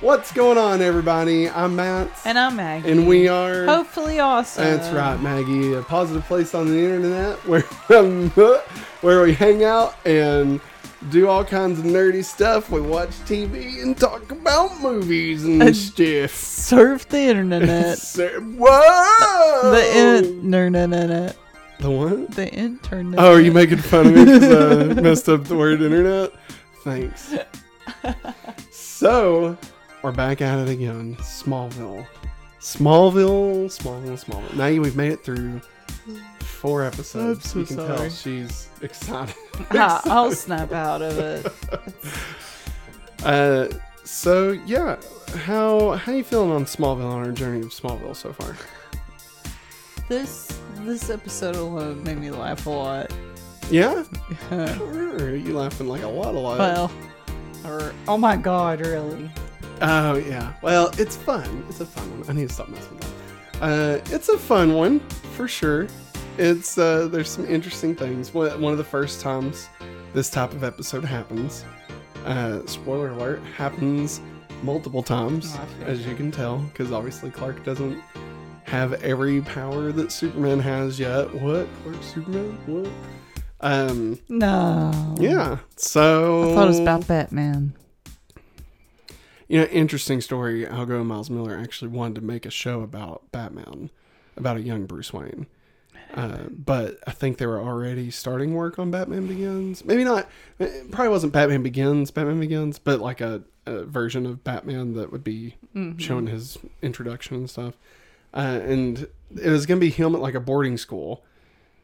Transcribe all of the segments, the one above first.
What's going on, everybody? I'm Matt, And I'm Maggie. and we are. hopefully awesome. That's right, Maggie, a positive place on the internet where um, where we hang out and do all kinds of nerdy stuff. We watch TV and talk about movies and And- stuff. Surf the internet. So- Whoa! the internet. the what? The internet. Oh, are you making fun of me because I messed up the word internet? Thanks. So, we're back at it again. Smallville. Smallville, Smallville, Smallville. Now we've made it through four episodes. I'm so you can tell sorry. she's excited. Ha, I'll snap out of it. Uh, so yeah, how how you feeling on Smallville on our journey of Smallville so far? This this episode alone made me laugh a lot. Yeah, I don't remember you laughing like a lot, a lot. well, or oh my god, really? Oh yeah. Well, it's fun. It's a fun one. I need to stop messing with that. Uh, it's a fun one for sure. It's uh, there's some interesting things. One of the first times this type of episode happens. Uh, spoiler alert happens multiple times, Oh, as you can tell, because obviously Clark doesn't have every power that Superman has yet. What? Clark Superman? What? Um. No. Yeah. So I thought it was about Batman. You know, interesting story. Al Gough and Miles Millar actually wanted to make a show about Batman, about a young Bruce Wayne. Uh, but I think they were already starting work on Batman Begins. Maybe not. It probably wasn't Batman Begins, Batman Begins, but like a, a version of Batman that would be showing his introduction and stuff. Uh, and it was going to be him at like a boarding school.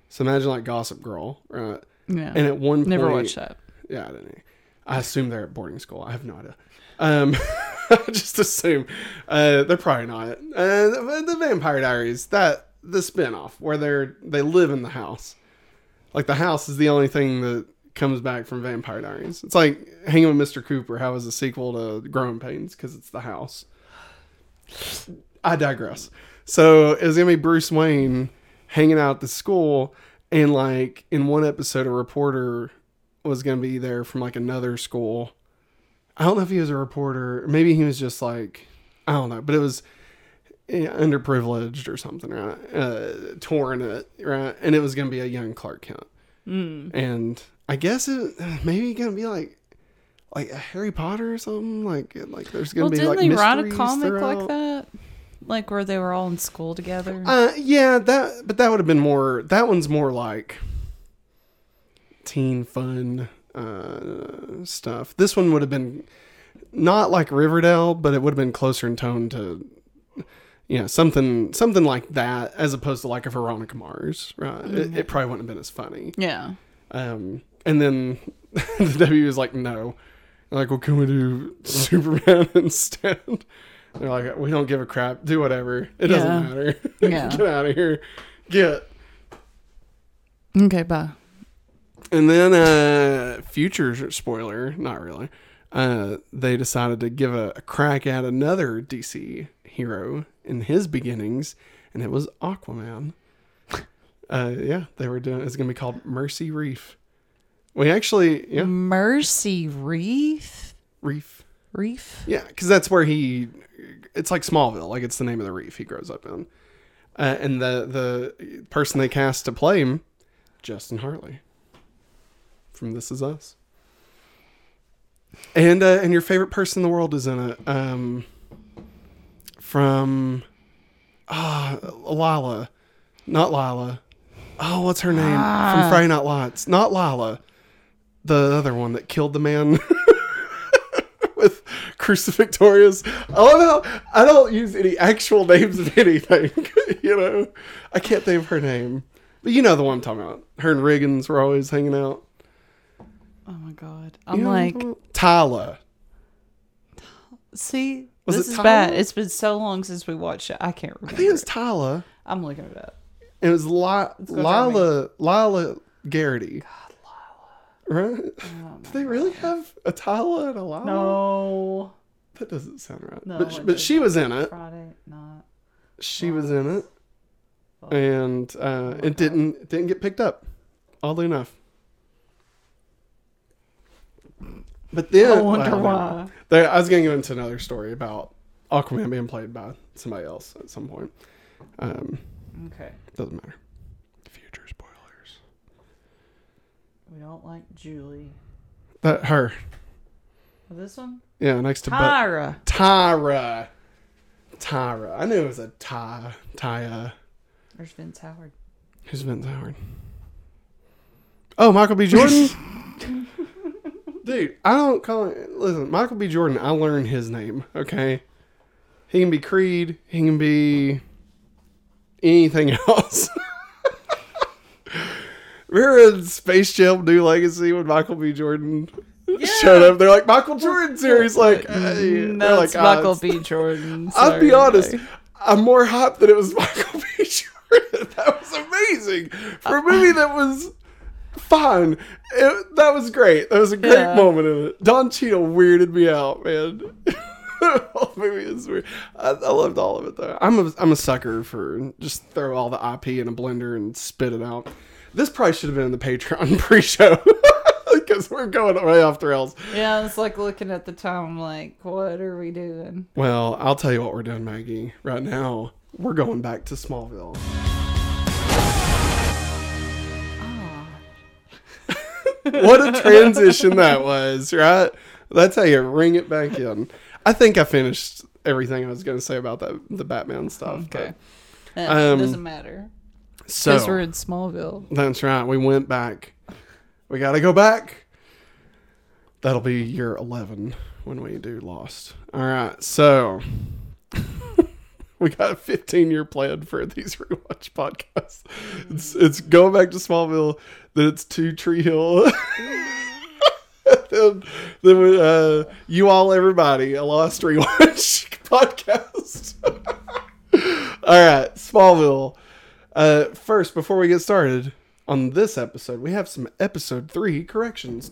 So imagine like Gossip Girl, right? Yeah. And at one point, Never watched that. yeah, I don't. I assume they're at boarding school. I have no idea. Um, just assume uh, they're probably not. Uh, the, the Vampire Diaries, that the spinoff where they're they live in the house. Like the house is the only thing that comes back from Vampire Diaries. It's like Hanging with Mr. Cooper. How is a sequel to Growing Pains because it's the house. I digress. So it was gonna be Bruce Wayne hanging out at the school, and like in one episode, a reporter was gonna be there from like another school. I don't know if he was a reporter, maybe he was just like I don't know, but it was eh, underprivileged or something, right? Uh, touring it, right? And it was gonna be a young Clark Kent, Mm. and I guess it maybe gonna be like like a Harry Potter or something. Like like there's gonna Well, be didn't like they write a comic throughout. like that? Like where they were all in school together? Uh, yeah, that but that would have been more. That one's more like teen fun uh, stuff. This one would have been not like Riverdale, but it would have been closer in tone to you know something something like that, as opposed to like a Veronica Mars. Right? It, it probably wouldn't have been as funny. yeah. Um, and then the W was like, no. Like, well, can we do Superman instead? They're like, we don't give a crap. Do whatever. It doesn't matter. Yeah. Get out of here. Get. Okay, bye. And then, uh, future spoiler, not really. Uh, they decided to give a, a crack at another DC hero in his beginnings, and it was Aquaman. Uh, yeah, they were doing. It's gonna be called Mercy Reef. We actually, yeah, Mercy Reef? Reef. Reef? Yeah, because that's where he. It's like Smallville, like it's the name of the reef he grows up in, uh, and the the person they cast to play him, Justin Hartley, from This Is Us, and uh, and your favorite person in the world is in it, um, from ah Lala, not Lala, oh what's her name Ah. from Friday Night Lights, not Lala, the other one that killed the man. with crucifixorious. I love how I don't use any actual names of anything. you know, I can't think of her name, but you know the one I'm talking about. Her and Riggins were always hanging out. Oh my god. I'm know like. Tyler. see, Was this it is bad. Tyler? It's been so long since we watched it. I can't remember. I think it remember. was Tyler. I'm looking it up. It was La- go try me. Lyla Lyla Garrity. Right? Oh, Do they really have a Tyler and a Lyla? no. That doesn't sound right. No, but sh- it but she was in it. Friday, not. She was in it. and uh, it didn't it didn't get picked up. Oddly enough. But then I wonder well, why. There, I was going to go into another story about Aquaman being played by somebody else at some point. Um, Okay. doesn't matter. Future spoilers. We don't like Julie. That her. This one? Yeah, next to Be- Tyra. Tyra. Tyra. I knew it was a Ty. Taya. There's Vince Howard. Who's Vince Howard? Oh, Michael B. Jordan. Dude, I don't call it. Listen, Michael B. Jordan. I learned his name. Okay, he can be Creed. He can be anything else. Remember in Space Jam: New Legacy when Michael B. Jordan showed up? They're like Michael Jordan's here. He's like, hey. no, like, "Ah, Michael it's- B. Jordan. I'll be honest. I'm more hyped that it was Michael B. Jordan. That was amazing for a movie that was fine. It, that was great. That was a great Yeah. moment in it. Don Cheadle weirded me out, man. the whole movie is weird. I, I loved all of it though. I'm a I'm a sucker for just throw all the IP in a blender and spit it out. This probably should have been in the Patreon pre-show because we're going way off the rails. Yeah, it's like looking at the time, like, what are we doing? Well, I'll tell you what we're doing, Maggie. Right now, we're going back to Smallville. What a transition that was, right? That's how you ring it back in. I think I finished everything I was going to say about that the Batman stuff. Okay. but- Um, doesn't matter. so Because we're in Smallville. that's right. We went back. We got to go back. That'll be year 11 when we do Lost. All right. So we got a 15 year plan for these rewatch podcasts. It's, it's going back to Smallville, then it's to Tree Hill. then, then we, uh, you all, everybody, a Lost rewatch podcast. all right. Smallville. Uh, first, before we get started on this episode, we have some episode three corrections.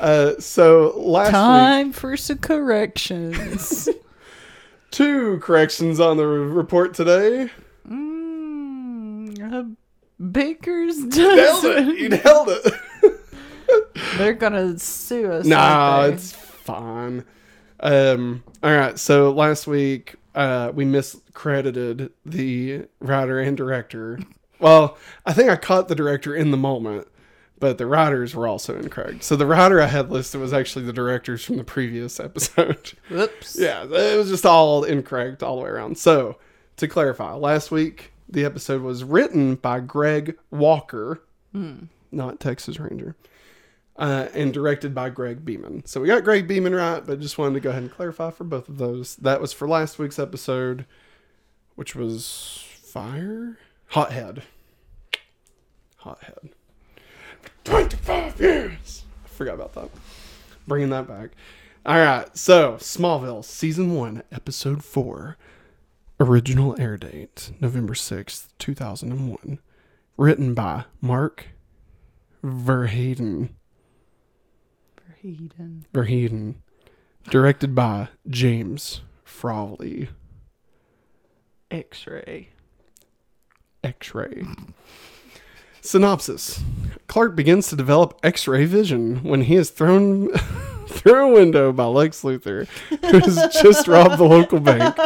Uh, so last week, Time for some corrections. two corrections on the report today. mm, a baker's Nailed it! dozen. You nailed it. They're gonna sue us. no, aren't it's fine. Um, all right. So last week, uh, we miscredited the writer and director. Well, I think I caught the director in the moment, but the writers were also incorrect. So the writer I had listed was actually the directors from the previous episode. Whoops. yeah, it was just all incorrect all the way around. So to clarify, last week the episode was written by Greg Walker, not Texas Ranger uh, and directed by Greg Beeman. So we got Greg Beeman right, but just wanted to go ahead and clarify for both of those. That was for last week's episode, which was Fire Hothead. Hothead. Twenty-five years. I forgot about that. Bringing that back. All right. So Smallville, season one, episode four. Original air date November sixth, two thousand and one. Written by Mark Verheiden. Eden. Verheiden. Directed by James Frawley. X-ray. X ray. Synopsis Clark begins to develop X ray vision when he is thrown through a window by Lex Luthor, who has just robbed the local bank.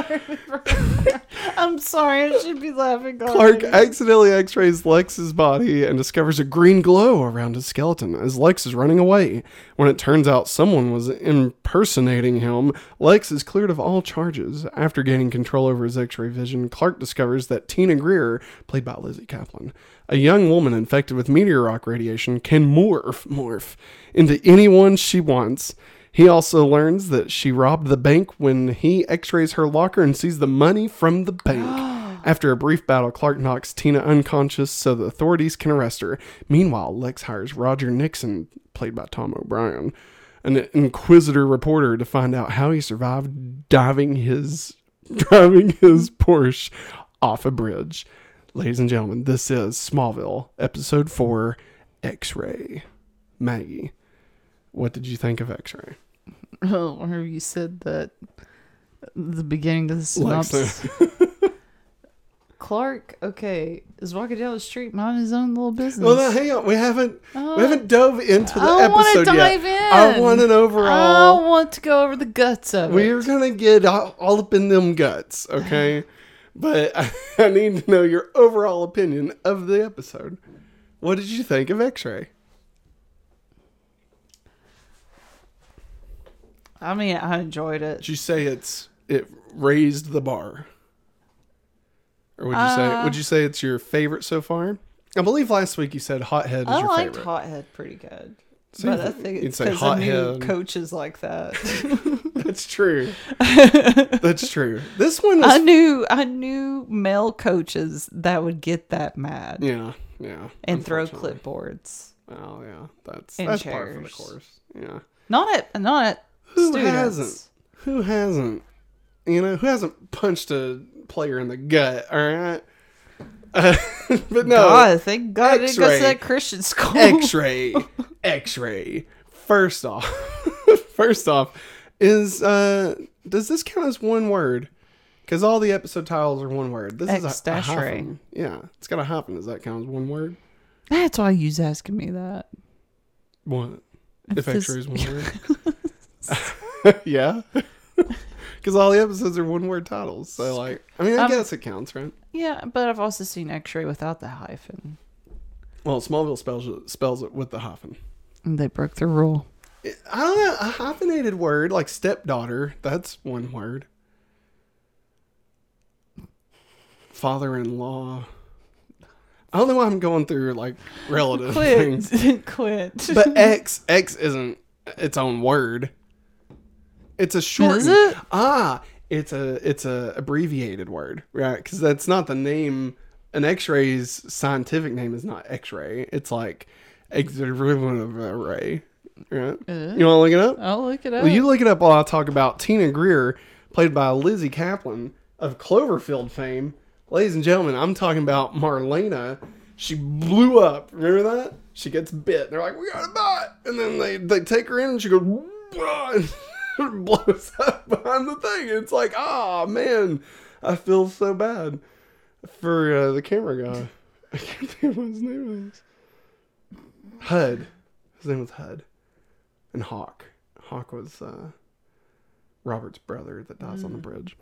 I'm sorry, I should be laughing. Clark accidentally x rays Lex's body and discovers a green glow around his skeleton as Lex is running away. When it turns out someone was impersonating him, Lex is cleared of all charges. After gaining control over his x ray vision, Clark discovers that Tina Greer, played by Lizzy Caplan, a young woman infected with meteor rock radiation, can morph, morph into anyone she wants. He also learns that she robbed the bank when he x rays her locker and sees the money from the bank. After a brief battle, Clark knocks Tina unconscious so the authorities can arrest her. Meanwhile, Lex hires Roger Nixon, played by Tom O'Brien, an inquisitor reporter, to find out how he survived diving his driving his Porsche off a bridge. Ladies and gentlemen, this is Smallville, episode 4, X-Ray. Maggie, what did you think of X-Ray? Oh, where you said that the beginning of the synopsis. Clark, okay, is walking down the street, minding his own little business. Well, now, hang on. We haven't Uh, we haven't dove into the I episode yet. dive in. I want an overall. I want to go over the guts of it. We're gonna get all, all up in them guts, okay? but I, need to know your overall opinion of the episode. What did you think of X-Ray? I mean, I enjoyed it. Did you say it's it raised the bar, or would you say Uh, would you say it's your favorite so far? I believe last week you said Hothead is I your liked favorite. Hothead pretty good. So but I think it's because I knew Hothead. coaches like that. That's true. That's true. This one I knew I knew male coaches that would get that mad yeah yeah and throw clipboards. Oh yeah, that's And that's part of the course. Yeah. Not at not at Who students. hasn't? Who hasn't? You know, who hasn't punched a player in the gut? All right. Uh, but no, God, thank God it goes X-ray. to that Christian school. X-ray, X-ray. First off, first off, is uh, does this count as one word? Because all the episode titles are one word. This is a, ray. hyphen. Yeah, it's got a hyphen. Does that count as one word? That's why you was asking me that. What? If this- X-ray is one word? yeah. Because all the episodes are one word titles. So, like, I mean, I Um, guess it counts, right? Yeah, but I've also seen X-ray without the hyphen. Well, Smallville spells it, spells it with the hyphen. They broke the rule. I don't know. A hyphenated word like stepdaughter, that's one word. Father in law. I don't know why I'm going through like relative things. Quit. Quit. But X, X isn't its own word. It's a short. Is it? Ah, it's a it's a abbreviated word, right? Because that's not the name. An X-ray's scientific name is not X-ray. It's like X-ray. Right? Uh, You want to look it up? I'll look it up. Well, you look it up while I talk about Tina Greer, played by Lizzy Caplan of Cloverfield fame. Ladies and gentlemen, I'm talking about Marlena. She blew up. Remember that? She gets bit. They're like, "We got a bite," and then they they take her in, and she goes, and blows up behind the thing. It's like, ah, man, I feel so bad for uh, the camera guy. I can't think of what his name is. Hud. His name was Hud. And Hawk. Hawk was uh, Robert's brother that dies on the bridge.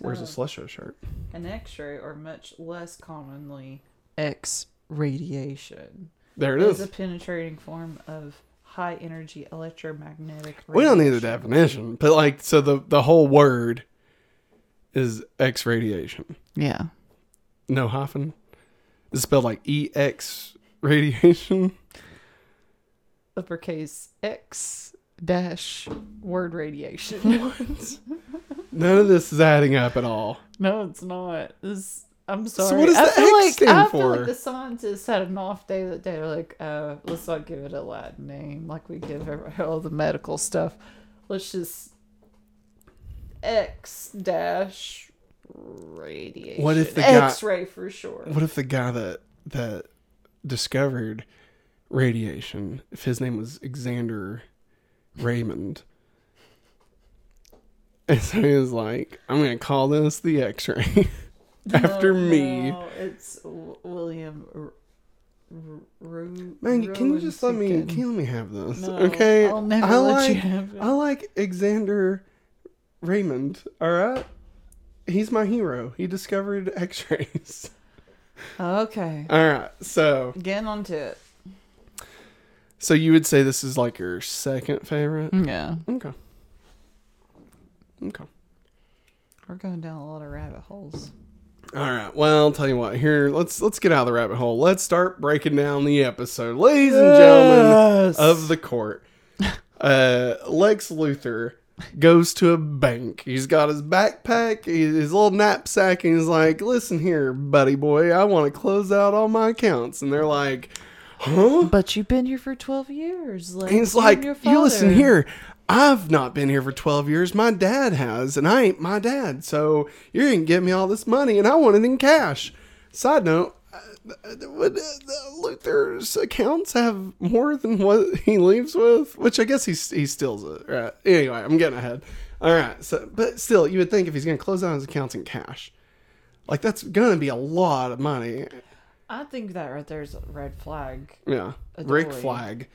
Wears a So- Slusho shirt. An X-ray, or much less commonly, X radiation, There it is is. a penetrating form of high energy electromagnetic. Radiation. We don't need a definition, but like, so the the whole word is X radiation. Yeah. No hyphen. It's spelled like E X radiation. Uppercase X dash word radiation. None of this is adding up at all. no, it's not. This. I'm So sorry. what does I the feel X like stand I feel for? like the scientists had an off day that day. They're like, uh, let's not give it a Latin name like we give every, all the medical stuff. Let's just X dash radiation. What if the guy- X-ray for sure? What if the guy that that discovered radiation, if his name was Xander Raymond, and so he was like, "I'm gonna call this the X-ray after No, me." no, it's W- William. R- Man, can you just let me? Can you let me have this? No, okay, I'll never I let like you have it. I like Xander Raymond. All right, he's my hero. He discovered X-rays. Okay, All right, so getting on to it. So you would say this is like your second favorite? Yeah, Okay. Okay. we're going down a lot of rabbit holes. All right. Well, I'll tell you what. Here, let's let's get out of the rabbit hole. Let's start breaking down the episode, ladies and gentlemen of the court. Uh, Lex Luthor goes to a bank. He's got his backpack, his little knapsack, and he's like, "Listen here, buddy boy, I want to close out all my accounts." And they're like, "Huh?" But you've been here for twelve years. Like And he's you and like, "You listen here. I've not been here for 12 years. My dad has, and I ain't my dad. So you're going to give me all this money, and I want it in cash. Side note, uh, would uh, Luthor's accounts have more than what he leaves with? Which I guess he, he steals it. Right. Anyway, I'm getting ahead. All right. So, But still, you would think if he's going to close out his accounts in cash, Like that's gonna be a lot of money. I think that right there is a red flag. Yeah, Rick Flag.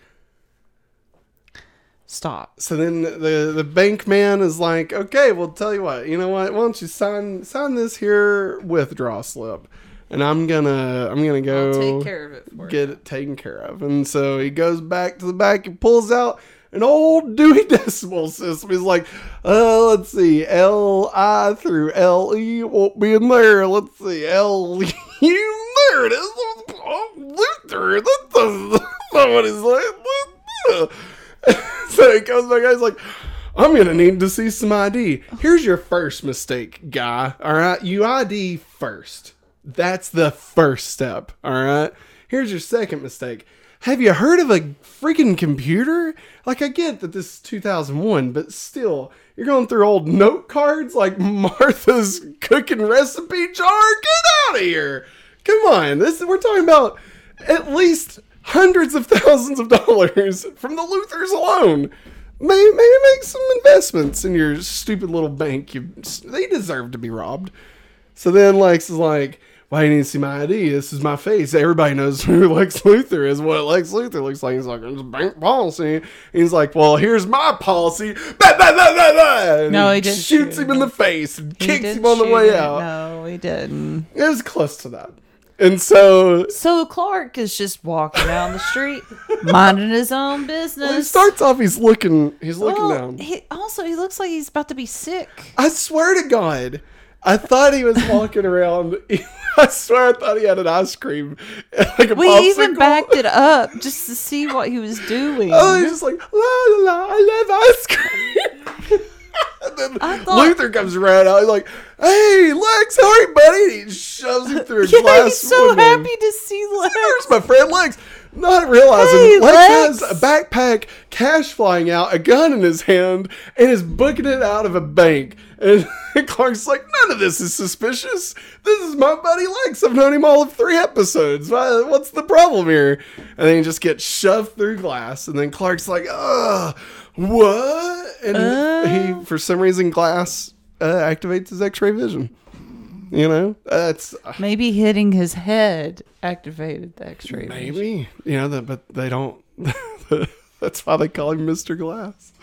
Stop. So then the the bank man is like, okay, well, tell you what, you know what? Why don't you sign sign this here withdrawal slip, and I'm gonna I'm gonna go I'll take care of it for get you. it taken care of. And so he goes back to the back and pulls out an old Dewey Decimal System. He's like, uh, let's see, L I through L E won't be in there. Let's see, L E. There it is. Oh, Luthor. That's not what he's like. so he comes back. He's like, I'm gonna need to see some ID. Here's your first mistake, guy. All right, you ID first. That's the first step. All right. Here's your second mistake. Have you heard of a freaking computer? Like, I get that this is 2001, but still, you're going through old note cards like Martha's cooking recipe jar. Get out of here! Come on, this we're talking about at least hundreds of thousands of dollars from the Luthors alone. Maybe, maybe make some investments in your stupid little bank. You, they deserve to be robbed. So then Lex is like, why do you need to see my ID? This is my face. Everybody knows who Lex Luthor is, what Lex Luthor looks like. He's like, it's bank policy. And he's like, well, here's my policy. Bah, bah, bah. No, he didn't shoots shoot him in the face and He kicks him on the way it. out. No, he didn't. It was close to that. And so So Clark is just walking down the street, minding his own business. well, he starts off, he's looking, he's looking Well, down. He, also, he looks like he's about to be sick. I swear to God, I thought he was walking around. I swear I thought he had an ice cream, like a We popsicle. even backed it up just to see what he was doing. Oh, he's just like la la la. I love ice cream. then thought- Luthor comes right out. He's like, "Hey, Lex, how are you, buddy?" And he shoves him through a yeah, glass he's so window. happy to see Lex. There's my friend Lex. Not realizing Hey, Lex, Lex. has a backpack, cash flying out, a gun in his hand, and is booking it out of a bank. And Clark's like, none of this is suspicious. This is my buddy Lex. I've known him all of three episodes. What's the problem here? And then he just gets shoved through glass. And then Clark's like, ugh, what? And Uh. he, for some reason, glass uh, activates his X-ray vision. You know, that's Maybe hitting his head activated the X-ray. vision. Maybe, you know, that, but they don't. that's why they call him Mr. Glass.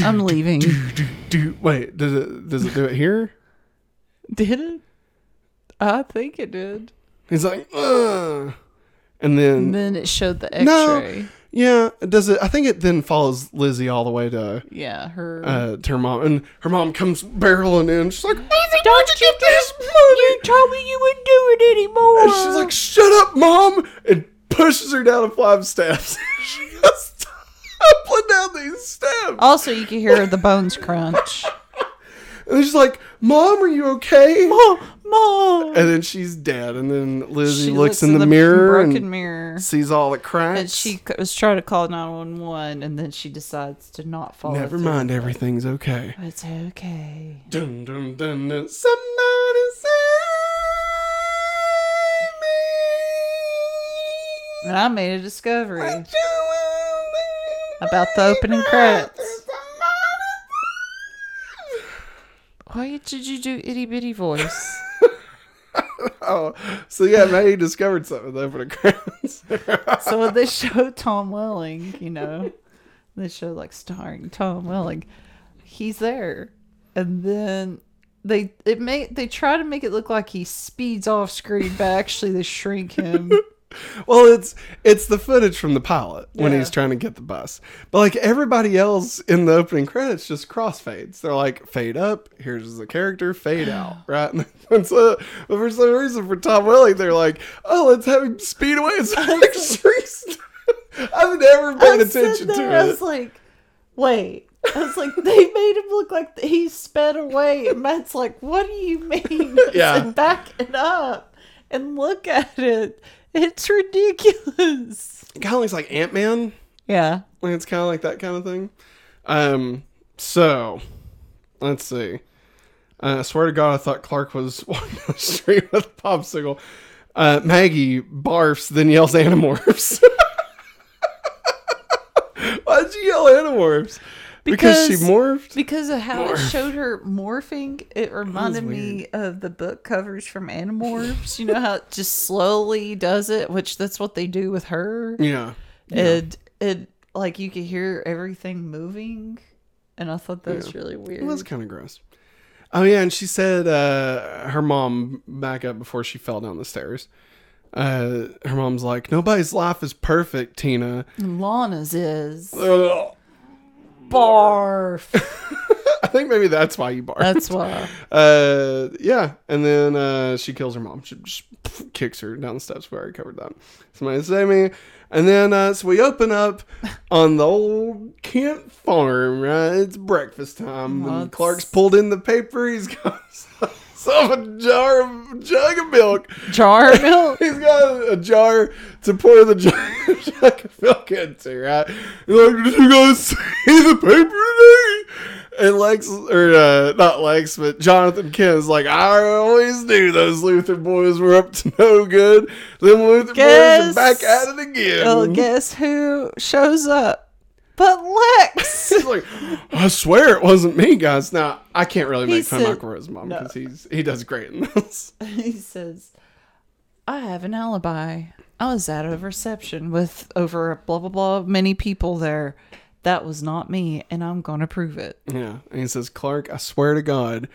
I'm leaving. Do, do, do. Wait, does it does it do it here? Did it? I think it did. He's like, Ugh. and then And then it showed the X-ray. No. Yeah, does it? I think it then follows Lizzie all the way to Yeah, her. uh to her mom, and her mom comes barreling in. She's like, Lizzie, Don't you this just? You told me you wouldn't do it anymore. And she's like, "Shut up, mom!" and pushes her down a flight of steps. she goes tumbling down these steps. Also, you can hear the bones crunch. And she's like, "Mom, are you okay?" Mom, mom. And then she's dead. And then Lizzie She looks, in the, mirror broken and mirror, sees all the cracks. and she was trying to call nine one one, and then she decides to not follow. never mind, everything's okay. It's okay. Dun dun dun dun. Somebody save me. And I made a discovery about the opening credits. Why did you do itty bitty voice? Oh, so yeah, Maggie discovered something though for the crowds. so when they show Tom Welling, you know, they show like starring Tom Welling, he's there, and then they it make they try to make it look like he speeds off screen, but actually they shrink him. well, it's it's the footage from the pilot when Yeah. he's trying to get the bus. But like everybody else in the opening credits just crossfades. They're like fade up, here's the character, fade out, right? And so but for some reason for Tom Welling, they're like, oh, let's have him speed away. It's like streaks. I've never paid I attention said to that, I was like, wait. I was like, they made him look like he sped away. And Matt's like, what do you mean? Yeah. said, back it up and look at it. It's ridiculous. It kind of looks like Ant Man. Yeah. Like it's kind of like that kind of thing. Um, so let's see. Uh, I swear to God, I thought Clark was walking down the street with a popsicle. Uh, Maggie barfs, then yells Animorphs. Why'd you yell Animorphs? Because, she morphed. Because of how it showed her morphing, it reminded me of the book covers from Animorphs. You know how it just slowly does it, which that's what they do with her. Yeah. And it like you could hear everything moving, and I thought that was really weird. It was kind of gross. Oh yeah, and she said uh, her mom back up before she fell down the stairs. Uh, her mom's like, "Nobody's life is perfect, Tina." And Lana's is Ugh. Barf. I think maybe that's why you barf. That's why. Uh, yeah, and then uh, she kills her mom. She just kicks her down the steps. We already covered that. Somebody save me. And then uh, so we open up on the old Kent farm. Right, it's breakfast time. Well, and Clark's pulled in the paper. He's got some a jar of jug of milk. Jar of milk. He's got a jar to pour the jug, jug of milk into. Right? He's like, did you guys see the paper today? And Lex, or uh, not Lex, but Jonathan Kent is like, I always knew those Luthor boys were up to no good. Them Luthor boys are back at it again. Well, guess who shows up? But Lex. He's like, I swear it wasn't me, guys. Now I can't really make fun of Rosenbaum No. because he's he does great in this. he says, I have an alibi. I was at a reception with over blah blah blah many people there. That was not me, and I'm gonna prove it. Yeah, and he says, Clark, I swear to God,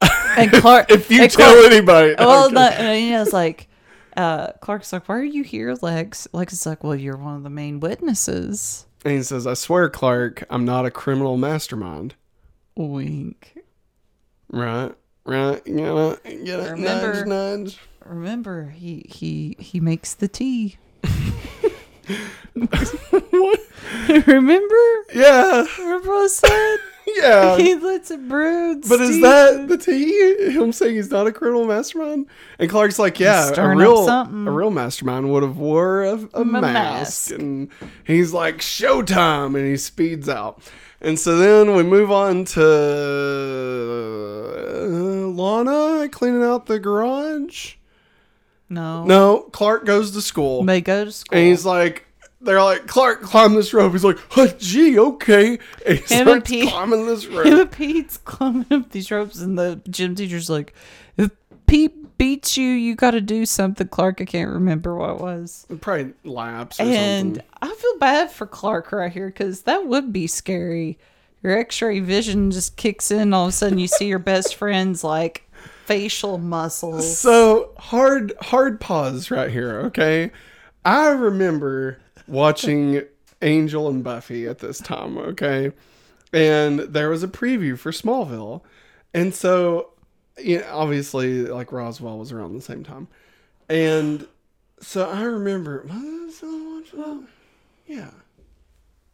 And Clark, if you tell Clark- anybody, well, no, and he was like, uh, Clark's like, why are you here, Lex? Lex is like, well, you're one of the main witnesses. And he says, I swear, Clark, I'm not a criminal mastermind. Wink. Right, right. You know? Remember- Nudge, nudge. Remember, he he he makes the tea. what? Remember? Yeah, Remember what I said? yeah. he lets it brew. But is that the tea? Him saying he's not a criminal mastermind? And Clark's like, yeah, a real, a real mastermind would have wore a, a mask. mask. And he's like, showtime, and he speeds out. And so then we move on to uh, Lana cleaning out the garage. no? No, Clark goes to school. They go to school. And he's like, they're like, Clark, climb this rope. He's like, oh, gee, okay. And he Him and starts Pete- climbing this rope. Him and Pete's climbing up these ropes, and the gym teacher's like, "If Pete beats you, you got to do something." Clark, I can't remember what it was. Probably laps or And something. I feel bad for Clark right here because that would be scary. Your X-ray vision just kicks in. All of a sudden, you see your best friend's like facial muscles. So hard, hard pause right here. Okay, I remember watching Angel and Buffy at this time. Okay, and there was a preview for Smallville, and so you know, obviously, like Roswell was around the same time, and so I remember. Yeah,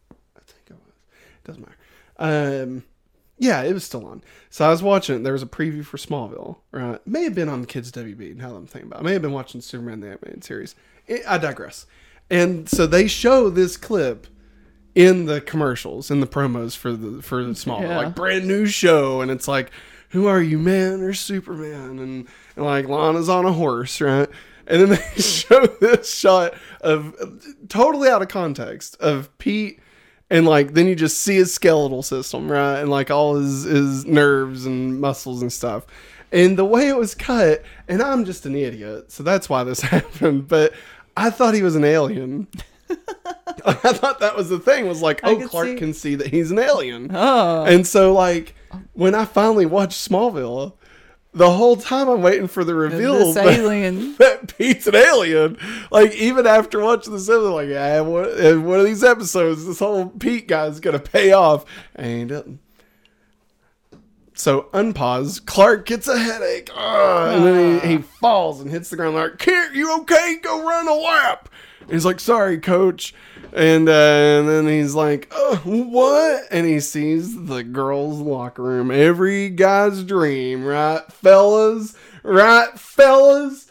I think it was. It doesn't matter. Um, yeah, it was still on. So I was watching. it. There was a preview for Smallville. Right, may have been on the Kids WB. Now that I'm thinking about, it. I may have been watching Superman the animated series. I I digress. And so they show this clip in the commercials, in the promos for the for the Smallville, Yeah. like brand new show, and it's like, who are you, man or Superman? And, and like Lana's on a horse, right? And then they show this shot of totally out of context of Pete and like then you just see his skeletal system right and like all his his nerves and muscles and stuff and the way it was cut and i'm just an idiot so that's why this happened but i thought he was an alien i thought that was the thing was like I oh could clark see- can see that he's an alien Oh, and so like when i finally watched smallville the whole time i'm waiting for the reveal this that- alien. that Pete's an alien. Like even after watching the episode, like yeah, one, eh, in one of these episodes, this whole Pete guy's gonna pay off, and he doesn't. So unpause. Clark gets a headache, Ugh, and then he, he falls and hits the ground. Like, Kent, you okay? Go run a lap. And he's like, sorry, coach. And, uh, and then he's like, oh, what? And he sees the girls' locker room. Every guy's dream, right, fellas? Right, fellas?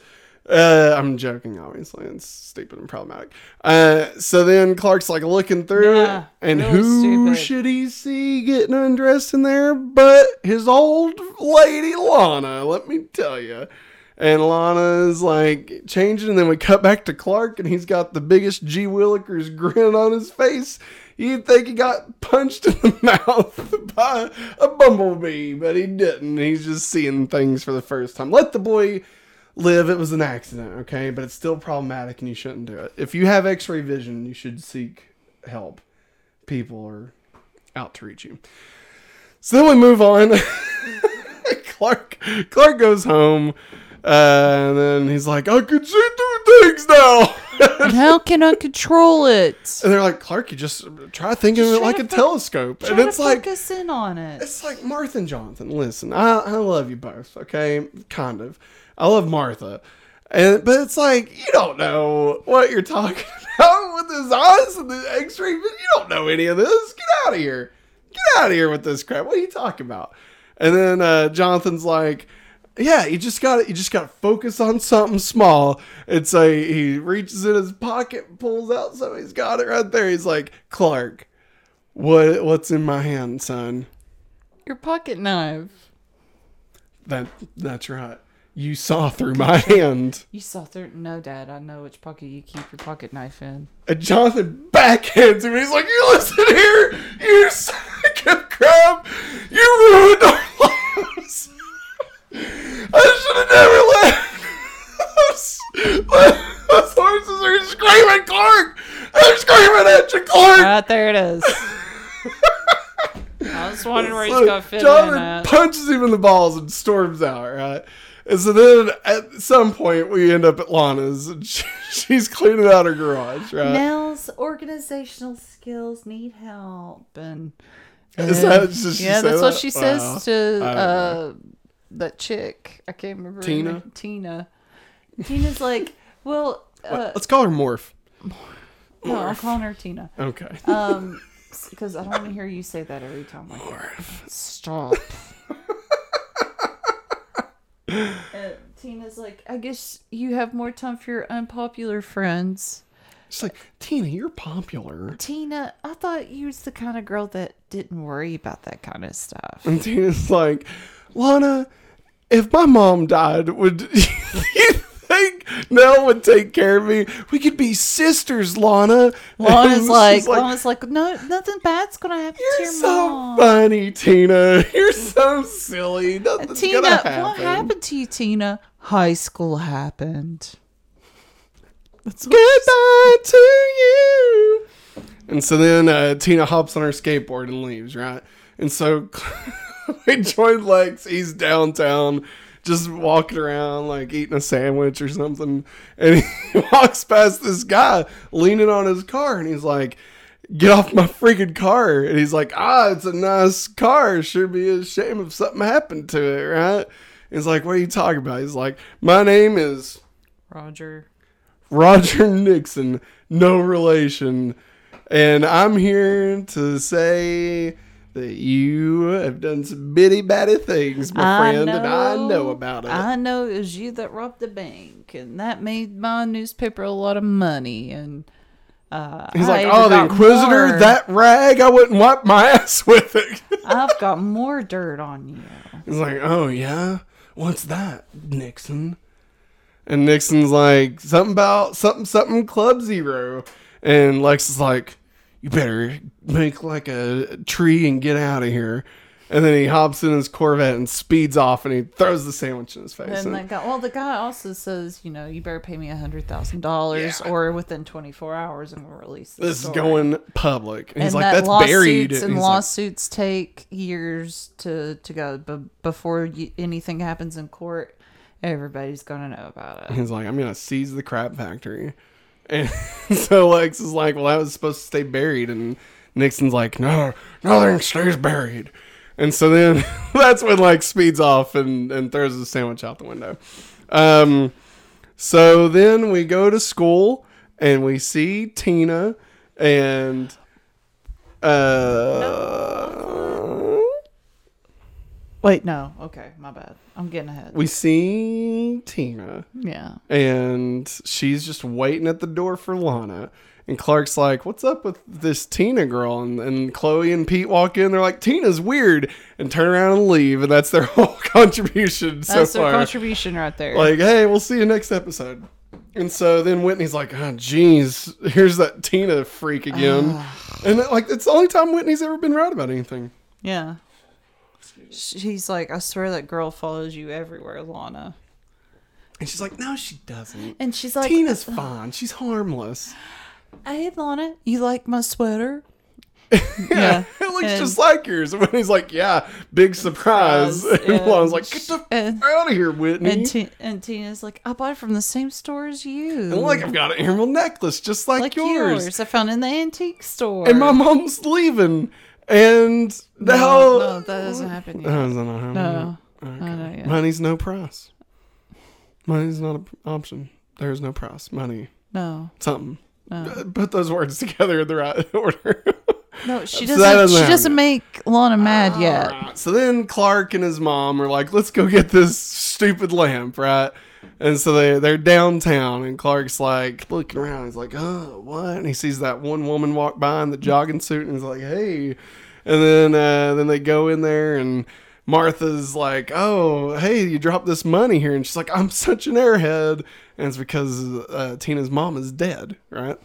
Uh, I'm joking, obviously. It's stupid and problematic. Uh, so then Clark's like looking through Yeah, it, and really who stupid. should he see getting undressed in there but his old lady Lana? Let me tell you. And Lana is like changing, and then we cut back to Clark, and he's got the biggest G Willikers grin on his face. You'd think he got punched in the mouth by a bumblebee, but he didn't. He's just seeing things for the first time. Let the boy live. It was an accident, okay? But it's still problematic and you shouldn't do it. If you have x ray vision, you should seek help. People are out to reach you. So then we move on. Clark Clark goes home. Uh, and then he's like, I can see through things now. And how can I control it? And they're like, Clark, you just try thinking of it like a fo- telescope. And it's like, focus in on it. it's like Martha and Jonathan. Listen, I, I love you both, okay? Kind of. I love Martha. And but it's like you don't know what you're talking about with his eyes and the X-ray. You don't know any of this. Get out of here. Get out of here with this crap. What are you talking about? And then uh, Jonathan's like, "Yeah, you just got You just got to focus on something small." It's like he reaches in his pocket, pulls out, so he's got it right there. He's like, "Clark, what what's in my hand, son?" Your pocket knife. That that's right. You saw through my hand. You saw through. No, Dad. I know which pocket you keep your pocket knife in. And Jonathan backhands him. He's like, "You listen here, you sack of crap! You ruined our lives. I should have never let those, horses are screaming, Clark. They're screaming at you, Clark." Right there it is. I was wondering where he's So gonna fit Jonathan in at. punches him in the balls and storms out, right? And so then at some point we end up at Lana's and she, she's cleaning out her garage, right? Nell's organizational skills need help, and Is that just yeah, say that's what that? she Wow. says to I uh, that chick. I can't remember her Tina? name. Tina. Tina's like, well, uh, Let's call her Morph. no, I'm calling her Tina. Okay. Um, because I don't want to hear you say that every time. Like, Morph. stop. uh, Tina's like, I guess you have more time for your unpopular friends. It's like, Tina, you're popular. Tina, I thought you was the kind of girl that didn't worry about that kind of stuff. And Tina's like, Lana, if my mom died, would you think Nell would take care of me? We could be sisters, Lana. Lana's And like, she's like, Lana's like, no, nothing bad's gonna happen to You're your so mom. funny, Tina. You're so silly. Nothing's Tina, gonna happen. what happened to you, Tina? High school happened. That's Goodbye to you. And so then uh, Tina hops on her skateboard and leaves, right? And so we join Lex. He's downtown, just walking around, like eating a sandwich or something. And he walks past this guy leaning on his car, and he's like, Get off my freaking car. And he's like, Ah, it's a nice car. Should be a shame if something happened to it, right? He's like, What are you talking about? He's like, My name is. Roger. Roger Nixon, no relation. And I'm here to say that you have done some bitty batty things, my friend, and I know about it. I know it was you that robbed the bank, and that made my newspaper a lot of money. And uh, He's I like, oh, the Inquisitor, more- that rag, I wouldn't wipe my ass with it. I've got more dirt on you. He's like, oh, yeah? What's that, Nixon? And Nixon's like, something about something, something Club Zero. And Lex is like, you better make like a tree and get out of here. And then he hops in his Corvette and speeds off and he throws the sandwich in his face. And And guy, well, the guy also says, you know, you better pay me a hundred thousand dollars, or within twenty four hours, and we'll release the this is going public. And he's and like, that that's lawsuits buried. and he's like, lawsuits take years to to go, but before you, anything happens in court, everybody's gonna know about it. He's like, I'm gonna seize the crap factory. And so Lex is like, Well, that was supposed to stay buried and Nixon's like, No, nothing stays buried. And so then that's when like speeds off and, and throws the sandwich out the window. Um so then we go to school and we see Tina and uh Wait, no, okay, my bad. I'm getting ahead. we see Tina Yeah, and she's just waiting at the door for Lana. And Clark's like, "What's up with this Tina girl?" And, and Chloe and Pete walk in. They're like, "Tina's weird," and turn around and leave. And that's their whole contribution so that's their far. contribution right there. like, hey, we'll see you next episode. And so then Whitney's like, oh, geez, here's that Tina freak again. and like, it's the only time Whitney's ever been right about anything. Yeah. She's like, I swear that girl follows you everywhere, Lana. And she's like, no, she doesn't. And she's like, Tina's fine. She's harmless. Hey, Lana, you like my sweater? Yeah, it looks and- just like yours. And he's like, yeah, big surprise. Surprise, And Lana's and like, get the and- out of here, Whitney. And, And, and Tina's like, I bought it from the same store as you. And like, I've got an emerald necklace just like, like yours. yours. I found it in the antique store. And my mom's leaving. And no, now. no, that doesn't happen yet. Is that not happening? No, Okay. no, not yet. Money's no price. Money's not an option. There's no price. Money. no, Something. no, Put those words together in the right order. no. She doesn't. that doesn't she doesn't yet. make Lana mad yet. Alright, So then Clark and his mom are like, let's go get this stupid lamp, right? And so they, they're downtown, and Clark's like looking around. He's like, oh, what? And he sees that one woman walk by in the jogging suit, and he's like, hey. And then uh, then they go in there, and Martha's like, oh, hey, you dropped this money here. And she's like, I'm such an airhead. And it's because uh, Tina's mom is dead, right?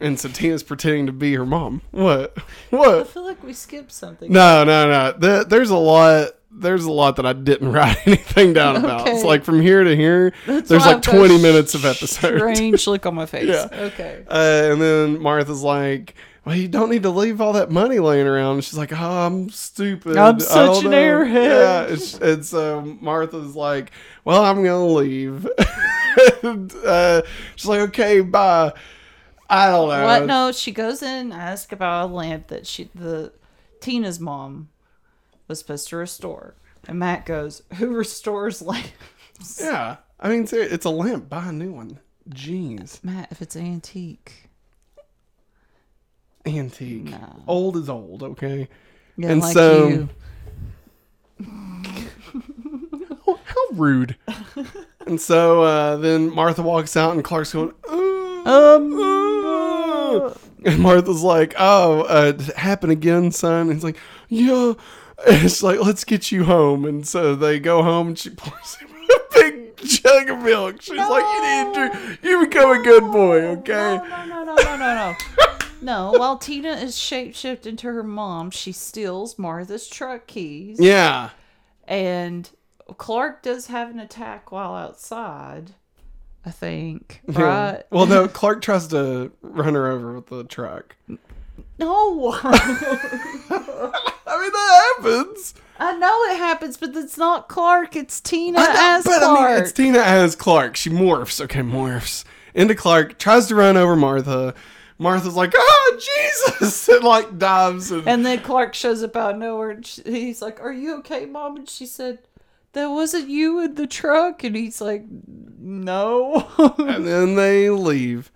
And so Tina's pretending to be her mom. What? What? I feel like we skipped something. No, no, no. There's a lot. There's a lot that I didn't write anything down about. It's like from here to here. That's there's like 20 minutes of episode. Strange look on my face. Yeah. Okay. Uh, and then Martha's like, "Well, you don't need to leave all that money laying around." And she's like, "Oh, I'm stupid. I'm such an know." airhead. Yeah. It's um, Martha's like, "Well, I'm gonna leave." and, uh, she's like, "Okay, bye." I don't know. What? No, she goes in and asks about a lamp that she the Tina's mom was supposed to restore. And Matt goes, Who restores lamps? Yeah. I mean, it's a lamp. Buy a new one. Jeez. Matt, if it's antique. antique. No. Old is old, okay? Yeah, And like so- you. How, how rude. and so uh, then Martha walks out and Clark's going, uh, Um, uh. and Martha's like, oh, uh, it happen again, son? And he's like, yeah. It's like, let's get you home. And so they go home and she pours him a big jug of milk. She's like, you need to drink. You become a good boy, okay? No, no, no, no, no, no, no. No, while Tina is shapeshifted into her mom, she steals Martha's truck keys. Yeah. And Clark does have an attack while outside, I think. Yeah. Right? Well, no, Clark tries to run her over with the truck. No. I mean, that happens. I know it happens, but it's not Clark. It's Tina know, as but Clark. I mean, it's Tina as Clark. She morphs. Okay, morphs into Clark. Tries to run over Martha. Martha's like, "Oh Jesus!" and like dives. And, and then Clark shows up out of nowhere. And she, he's like, "Are you okay, Mom?" And she said, "That wasn't you in the truck." And he's like, "No." and then they leave.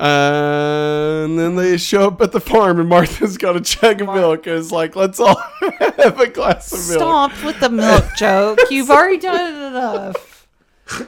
Uh, and then they show up at the farm, and Martha's got a jug of milk. And it's like, let's all have a glass of milk. Stop with the milk joke. You've already done it enough.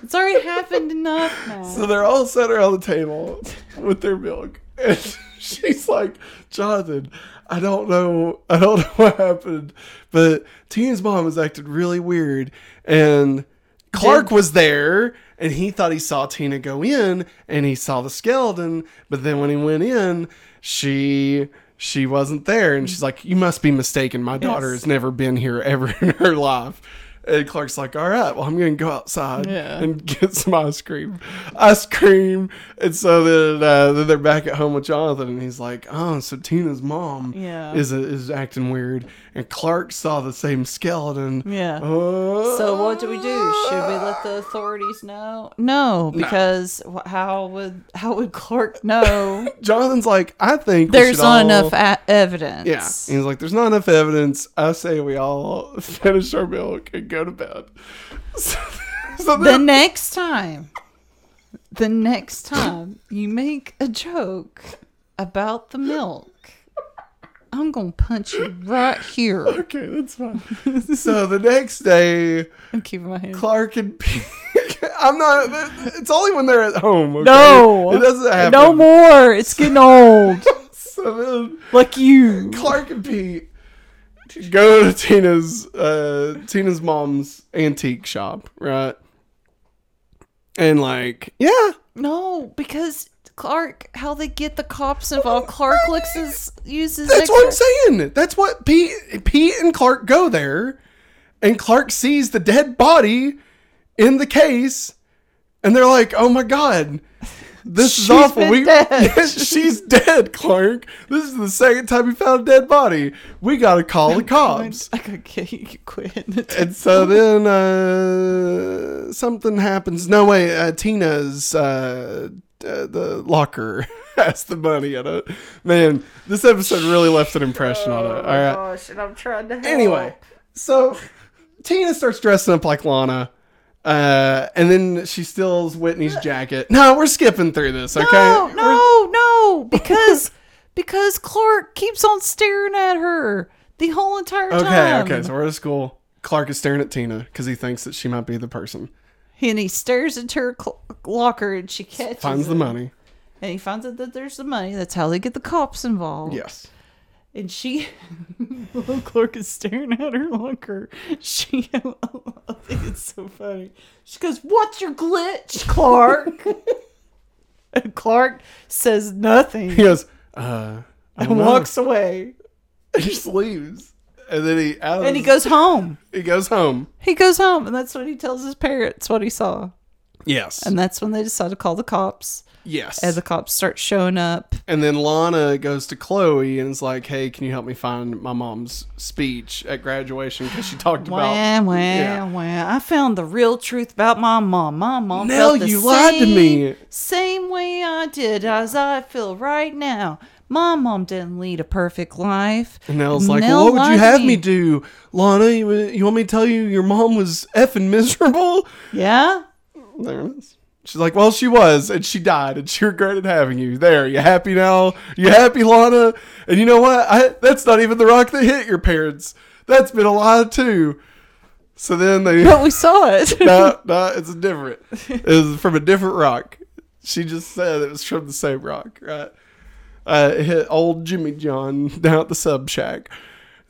It's already happened enough now. So they're all sat around the table with their milk. And she's like, Jonathan, I don't know I don't know what happened, but Tina's mom has acted really weird. And Clark Did- was there and he thought he saw Tina go in and he saw the skeleton, but then when he went in, she she wasn't there and she's like, You must be mistaken. My daughter Yes. has never been here ever in her life. And Clark's like, all right, well, I'm going to go outside Yeah. and get some ice cream. Ice cream. And so then, uh, then they're back at home with Jonathan, and he's like, oh, so Tina's mom Yeah. is, is acting weird. And Clark saw the same skeleton. Yeah. Uh, So what do we do? Should we let the authorities know? No, because wh- how would how would Clark know? Jonathan's like, I think There's not all- enough a- evidence. Yeah. He's like, there's not enough evidence. I say we all finish our milk and go to bed. So, so The next time, the next time you make a joke about the milk, I'm gonna punch you right here. okay, that's fine. so the next day, I'm keeping my hand. Clark and Pete. I'm not. It's only when they're at home. okay? No. it doesn't happen. No more. It's getting old. So then like you. Clark and Pete go to Tina's uh, Tina's mom's antique shop, right? And like, yeah, No, because Clark, how they get the cops involved. Clark looks as uses. That's what I'm saying. That's what Pete Pete and Clark go there, and Clark sees the dead body in the case, and they're like, "Oh my god, this is awful." we dead. she's dead, Clark. This is the second time we found a dead body. We gotta call the cops. I could get you quit. And so then uh, something happens. No way, uh, Tina's uh, uh, the locker has the money in it. Man, this episode really left an impression on it. All right. gosh, and I'm trying to help. Anyway, so Tina starts dressing up like Lana. Uh, and then she steals Whitney's jacket. No, we're skipping through this, okay? No, We're- no, no, because because Clark keeps on staring at her the whole entire Okay, time. okay. So we're at school. Clark is staring at Tina because he thinks that she might be the person. And he stares into her cl- locker, and she catches Finds the money. and he finds out that there's the money. That's how they get the cops involved. Yes. And she, little Clark is staring at her locker, she, I think it's so funny. She goes, "What's your glitch, Clark?" and Clark says nothing He goes, uh, and walks away. He just leaves. And then he out And he goes home. he goes home. He goes home, and that's what he tells his parents what he saw. Yes. And that's when they decide to call the cops. yes. As the cops start showing up, and then Lana goes to Chloe and is like, "Hey, can you help me find my mom's speech at graduation because she talked about Wah, wah, Yeah. wah. I found the real truth about my mom. My mom Nell, felt the you lied to same- me. Same way I did as I feel right now. My mom didn't lead a perfect life. And Nell's like, Nell well, "What would you have me. me do, Lana? You, you want me to tell you your mom was effing miserable?" Yeah? There it is. She's like, "Well, she was, and she died, and she regretted having you." There, you happy now? You happy, Lana? And you know what? I, that's not even the rock that hit your parents. That's been a lie too. So then they But we saw it. no, no, it's different. It was from a different rock. She just said it was from the same rock, right? Uh, hit old Jimmy John down at the sub shack.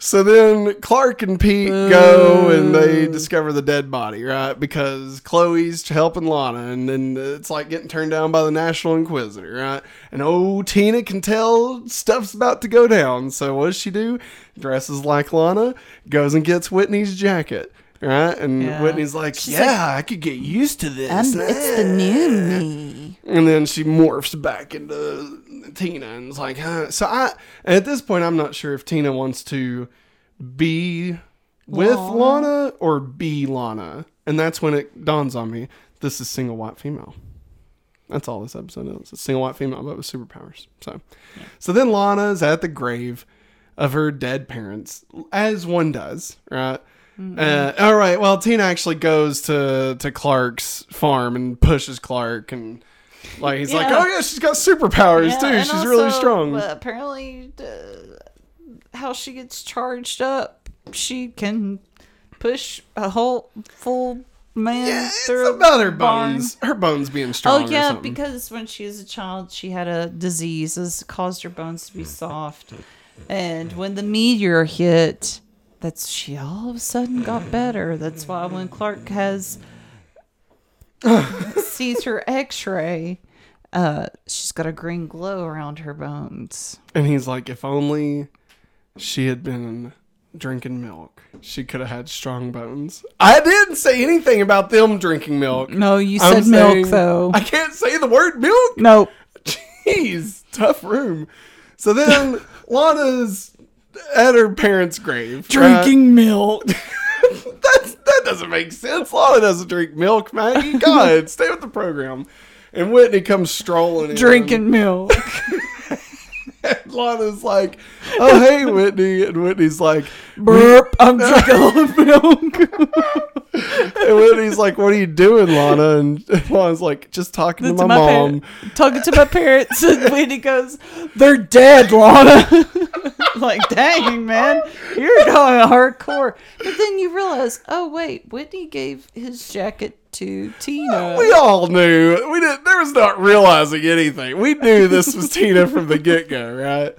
So then Clark and Pete go and they discover the dead body, right? Because Chloe's helping Lana, and then it's like getting turned down by the National Inquisitor, right? And oh, Tina can tell stuff's about to go down. So what does she do? Dresses like Lana, goes and gets Whitney's jacket, right? And Yeah. Whitney's like, She's "Yeah, I could get used to this." it's the new me. And then she morphs back into Tina and is like, huh. So I, at this point, I'm not sure if Tina wants to be with Lana. Lana or be Lana. And that's when it dawns on me this is single white female. That's all this episode is. It's single white female, but with superpowers. So, so then Lana's at the grave of her dead parents, as one does, right? Uh, all right. Well, Tina actually goes to to Clark's farm and pushes Clark, and like he's like, "Oh yeah, she's got superpowers Yeah, too. She's really strong." uh, apparently, uh, how she gets charged up, she can push a whole full man yeah, it's through about her barn. bones. Her bones being strong. Oh yeah, because when she was a child, she had a disease that caused her bones to be soft, and when the meteor hit, that's she all of a sudden got better. That's why when Clark has sees her X-ray, uh, she's got a green glow around her bones. and he's like, if only she had been drinking milk, she could have had strong bones. I didn't say anything about them drinking milk. No, you I'm said milk saying- though. I can't say the word milk. Nope. Jeez, tough room. So then Lana's at her parents' grave. right? milk. Doesn't make sense. Lana doesn't drink milk, Maggie. God, stay with the program. And Whitney comes strolling in. Drinking milk. And Lana's like, oh, hey, Whitney. And Whitney's like, Burp. I'm drinking milk. and Whitney's like, what are you doing, Lana? And Lana's like, just talking to to my, my mom. talking to my parents, and Whitney goes, "They're dead, Lana." like, dang, man, you're going hardcore. But then you realize, oh wait, Whitney gave his jacket to Tina. We all knew. We didn't. There was not realizing anything. We knew this was Tina from the get go, right?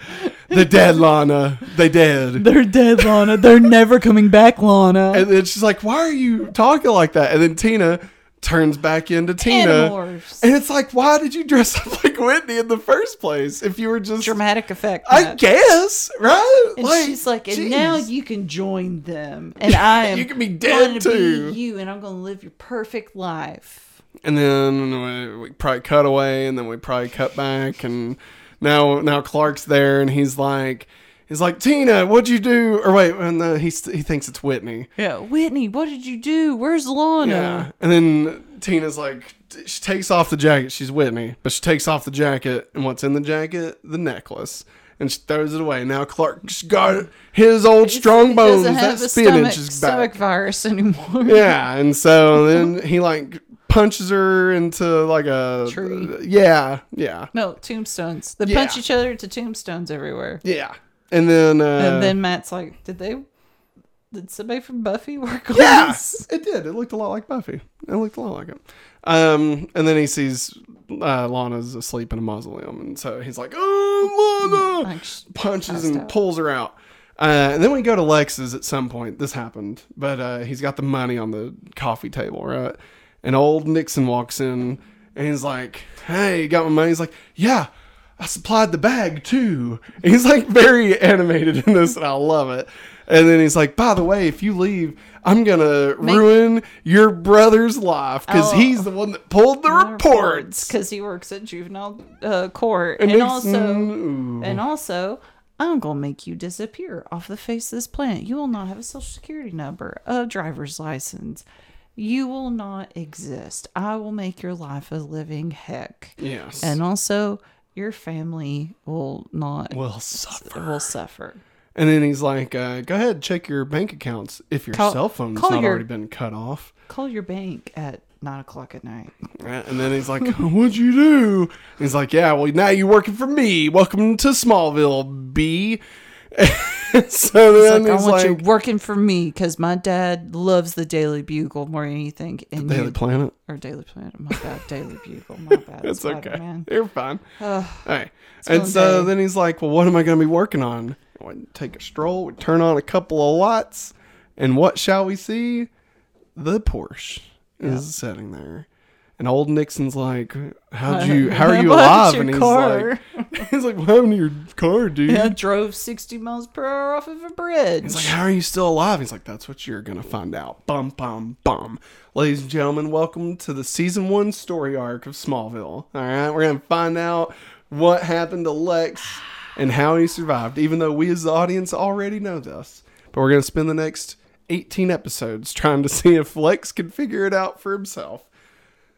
The dead Lana. They dead. They're dead, Lana. They're never coming back, Lana. And then she's like, "Why are you talking like that?" And then Tina turns back into Tina. Animorphs. And it's like, why did you dress up like Whitney in the first place? If you were just Dramatic effect. I guess, right? And she's like, and now you can join them, and I am. You can be dead, too. Be you, and I'm gonna live your perfect life. And then we, we probably cut away, and then we probably cut back, and now now Clark's there, and he's like, he's like, Tina, what'd you do? Or wait, and uh, he he thinks it's Whitney. Yeah, Whitney, what did you do? Where's Lana? Yeah. And then Tina's like, she takes off the jacket. She's Whitney, but she takes off the jacket, and what's in the jacket? The necklace. And she throws it away. Now Clark's got his old strong bones. That spinach stomach, is stomach back. virus anymore. Yeah, and so then he like punches her into like a Tree. Yeah, yeah, No, tombstones. They Yeah. punch each other to tombstones everywhere. yeah. And then, uh, and then Matt's like, "Did they? Did somebody from Buffy work on yeah, this?" it did. It looked a lot like Buffy. It looked a lot like it. Um, and then he sees uh, Lana's asleep in a mausoleum, and so he's like, "Oh, Lana!" Like, punches and out. pulls her out. Uh, and then we go to Lex's at some point. This happened, but uh, he's got the money on the coffee table, right? And old Nixon walks in, and he's like, "Hey, you got my money?" He's like, "Yeah, I supplied the bag too." And he's like very animated in this, and I love it. And then he's like, "By the way, if you leave, I'm gonna ruin your brother's life because Oh. he's the one that pulled the reports." because he works at juvenile uh, court, And also, ooh. and also, I'm gonna make you disappear off the face of this planet. You will not have a social security number, a driver's license. You will not exist. I will make your life a living heck, yes, and also your family will not will suffer. will suffer. And then he's like, uh, "Go ahead, check your bank accounts if your Call- cell phone's not your- already been cut off." Call your bank at nine o'clock at night. And then he's like, "What'd you do?" he's like, "Yeah, well, now you're working for me. Welcome to Smallville, B." so then Like, I he's want you working for me because my dad loves the Daily Bugle more than anything. And "Daily you, Planet." or Daily Planet. My bad, Daily Bugle. My bad. It's okay. Spider-Man. You're fine. All right. And so day. then he's like, "Well, what am I going to be working on?" Take a stroll. We turn on a couple of lights, and what shall we see? The Porsche is sitting there, and old Nixon's like, "How'd you? How are you alive?" And he's car? like, "He's like, what happened to your car, dude?" Yeah, drove 60 miles per hour off of a bridge. He's like, "How are you still alive?" He's like, "That's what you're gonna find out." Bum bum bum. Ladies and gentlemen, welcome to the season one story arc of Smallville. All right, we're gonna find out what happened to Lex and how he survived. Even though we as the audience already know this, but we're gonna spend the next 18 episodes trying to see if Lex can figure it out for himself.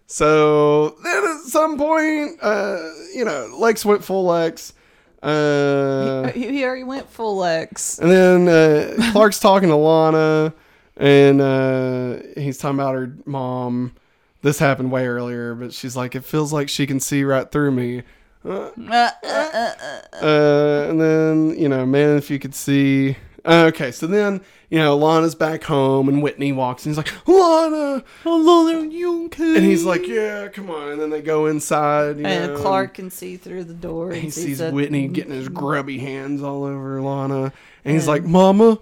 So then at some point, uh, you know, Lex went full Lex. Uh, he, he already went full Lex. and then uh, Clark's talking to Lana, and uh, he's talking about her mom. This happened way earlier, but she's like, "It feels like she can see right through me." Uh, Uh, uh, uh, uh. uh, and then you know, man, if you could see. Okay, so then you know, Lana's back home, and Whitney walks, and he's like, "Lana, Oh, Lana, you okay? and he's like, "Yeah, come on." And then they go inside, you And know, Clark can see through the door. And he sees sees that- Whitney getting his grubby hands all over Lana, and he's like, "Mama,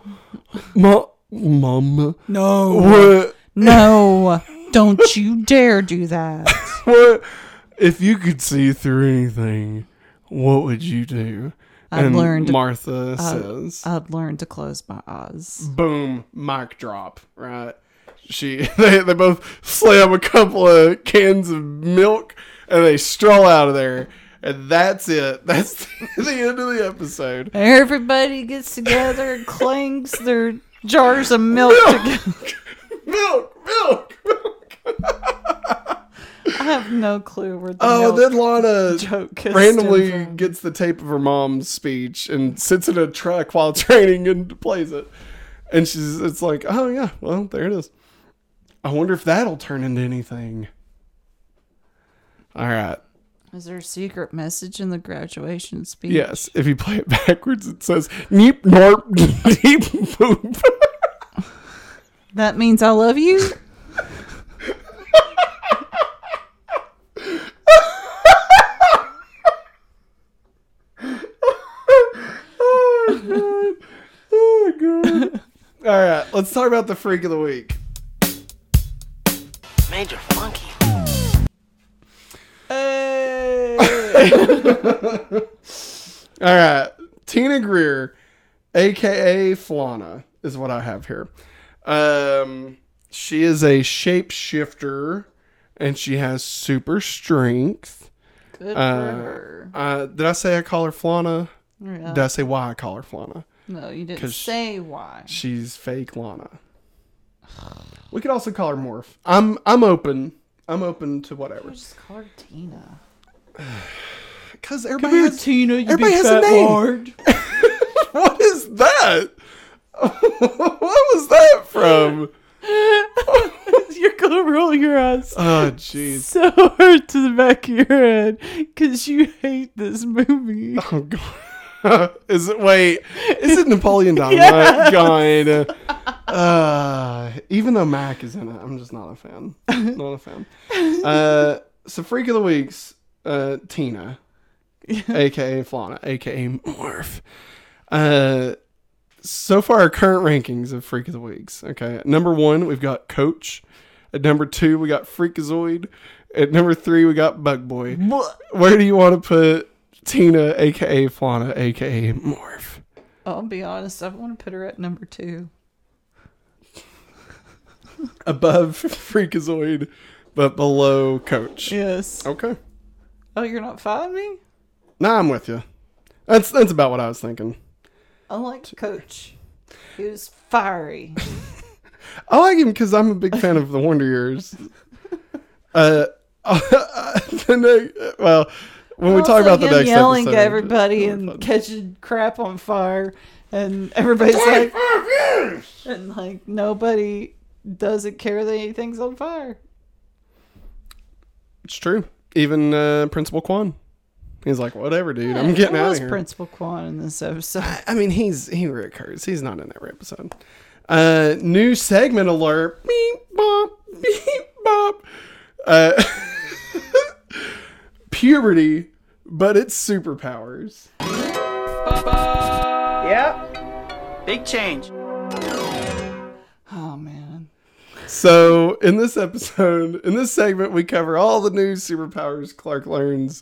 ma, mama, No. what, No. Don't you dare do that. what? If you could see through anything, what would you do?" I've and learned- Martha says, I'd learn to close my eyes. "Boom, mic drop." Right? She, they, they both slam a couple of cans of milk, and they stroll out of there. And that's it. That's the end of the episode. Everybody gets together and clangs their jars of milk together. milk, milk, milk. I have no clue where the Oh, then Lana joke randomly gets the tape of her mom's speech and sits in a truck while training and plays it. And she's, it's like, oh yeah, well there it is. I wonder if that'll turn into anything. All right. Is there a secret message in the graduation speech? Yes. If you play it backwards, it says neep norp neep boop. That means I love you? All right, let's talk about the freak of the week. Major Funky. Hey. All right, Tina Greer, aka Flana, is what I have here. Um, she is a shapeshifter, and she has super strength. Good for uh, her. Uh, did I say I call her Flana? Yeah. Did I say why I call her Flana? No, you didn't 'cause say why. She's fake Lana. We could also call her Morph. I'm I'm open. I'm open to whatever. Just call her Tina. Because everybody has, Tina. You everybody has a name. lard. what is that? what was that from? You're gonna roll your eyes Oh jeez. so hard to the back of your head because you hate this movie. Oh god. is it wait? Is it Napoleon Dynamite? Yeah. God. Uh, even though Mac is in it, I'm just not a fan. Not a fan. Uh, so freak of the weeks, uh, Tina, aka Flana, aka Morph. Uh, so far, our current rankings of freak of the weeks. Okay, at number one, we've got Coach. At number two, we got Freakazoid. At number three, we got Bug Boy. Where do you want to put Tina, aka Flana, aka Morph? I'll be honest. I want to put her at number two. Above Freakazoid, but below Coach. Yes. Okay. Oh, you're not following me? Nah, I'm with you. That's that's about what I was thinking. I like Coach. He was fiery. I like him because I'm a big fan of the Wonder Years. Uh, well, when we talk about the next yelling episode, at everybody and fun. catching crap on fire, and everybody's like, and like nobody doesn't care that anything's on fire. it's true. Even uh, Principal Kwan, he's like, whatever, dude. I'm getting out of was here. Principal Kwan in this episode. I mean, he's he recurs. He's not in every episode. Uh, new segment alert. Beep bop, beep bop. Uh, puberty, but it's superpowers. Yep. Big change. Oh man. So in this episode, in this segment, we cover all the new superpowers Clark learns,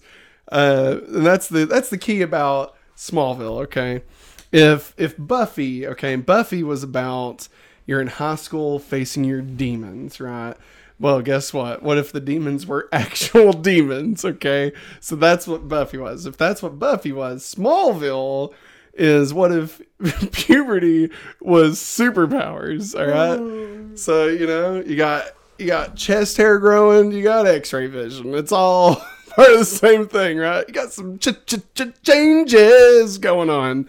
uh, and that's the that's the key about Smallville. Okay, if if Buffy, okay, Buffy was about you're in high school facing your demons, right? Well, guess what? What if the demons were actual demons? Okay, so that's what Buffy was. If that's what Buffy was, Smallville is what if puberty was superpowers? All right. Oh. So you know, you got you got chest hair growing, you got X-ray vision. It's all part of the same thing, right? You got some ch- ch- ch- changes going on.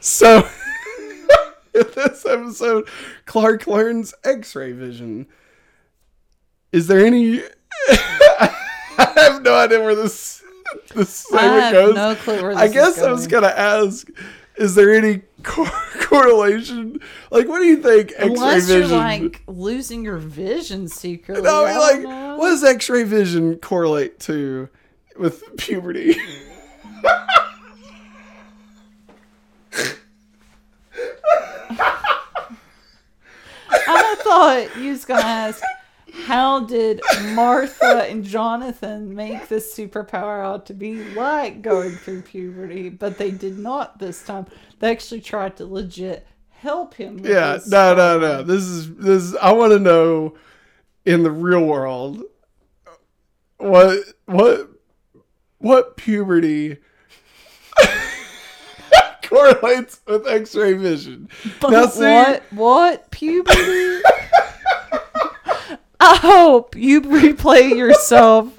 So in this episode, Clark learns X-ray vision. Is there any? I have no idea where this this I segment have goes. no clue where this I guess I was going. gonna ask: Is there any cor- correlation? Like, what do you think X-ray Unless vision? you're like losing your vision secretly. no, I mean, like, know. what does X-ray vision correlate to with puberty? I thought you was gonna ask, how did Martha and Jonathan make this superpower out to be like going through puberty? But they did not this time. They actually tried to legit help him. with yeah, no, no, no. This is this. Is, I want to know in the real world what what what puberty correlates with X-ray vision. But Now, see- what? What puberty? I hope you replay yourself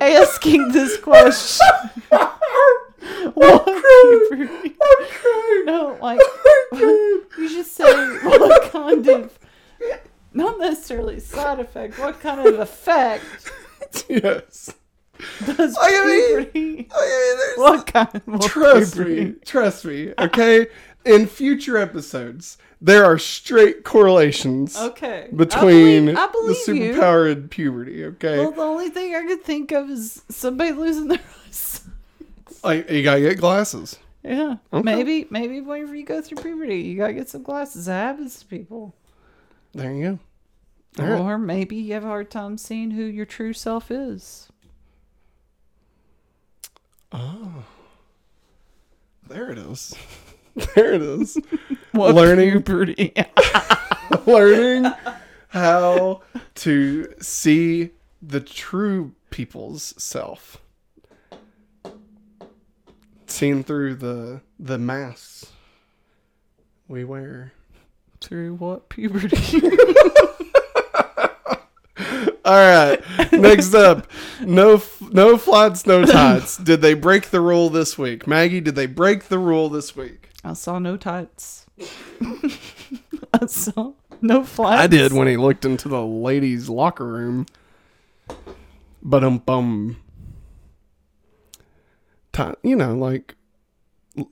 asking this question. what puberty? I'm crying. No, like I'm crying. you should say what kind of, not necessarily side effect. What kind of effect yes. does I mean- puberty? I mean, What kind of trust puberty? me, trust me. Okay, in future episodes, there are straight correlations Okay. I between believe, I the believe you. superpowered puberty. Okay, Well, the only thing I could think of is somebody losing their eyes. Oh, like you gotta get glasses. Yeah. Okay. Maybe, maybe whenever you go through puberty, you gotta get some glasses. That happens to people. There you go. All right. Or maybe you have a hard time seeing who your true self is. Oh. There it is. There it is. What Learning- puberty? Learning how to see the true people's self. Seen through the the masks we wear. Through what puberty? All right. Next up, no f- no floods, no tides. Did they break the rule this week? Maggie, did they break the rule this week? I saw no tights. I saw no flats. I did when he looked into the ladies' locker room. But um bum. You know, like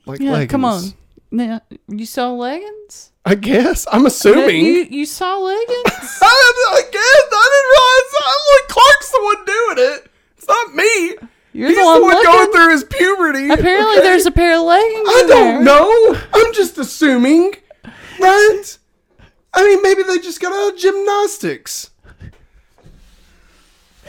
like Yeah, leggings. come on. Now, you saw leggings? I guess I'm assuming. You you saw leggings? I, I guess I didn't realize. I'm like Clark's the one doing it. It's not me. You're He's the one, going through his puberty. Apparently, okay? there's a pair of leggings. I don't there. know. I'm just assuming, right? I mean, maybe they just got out of gymnastics.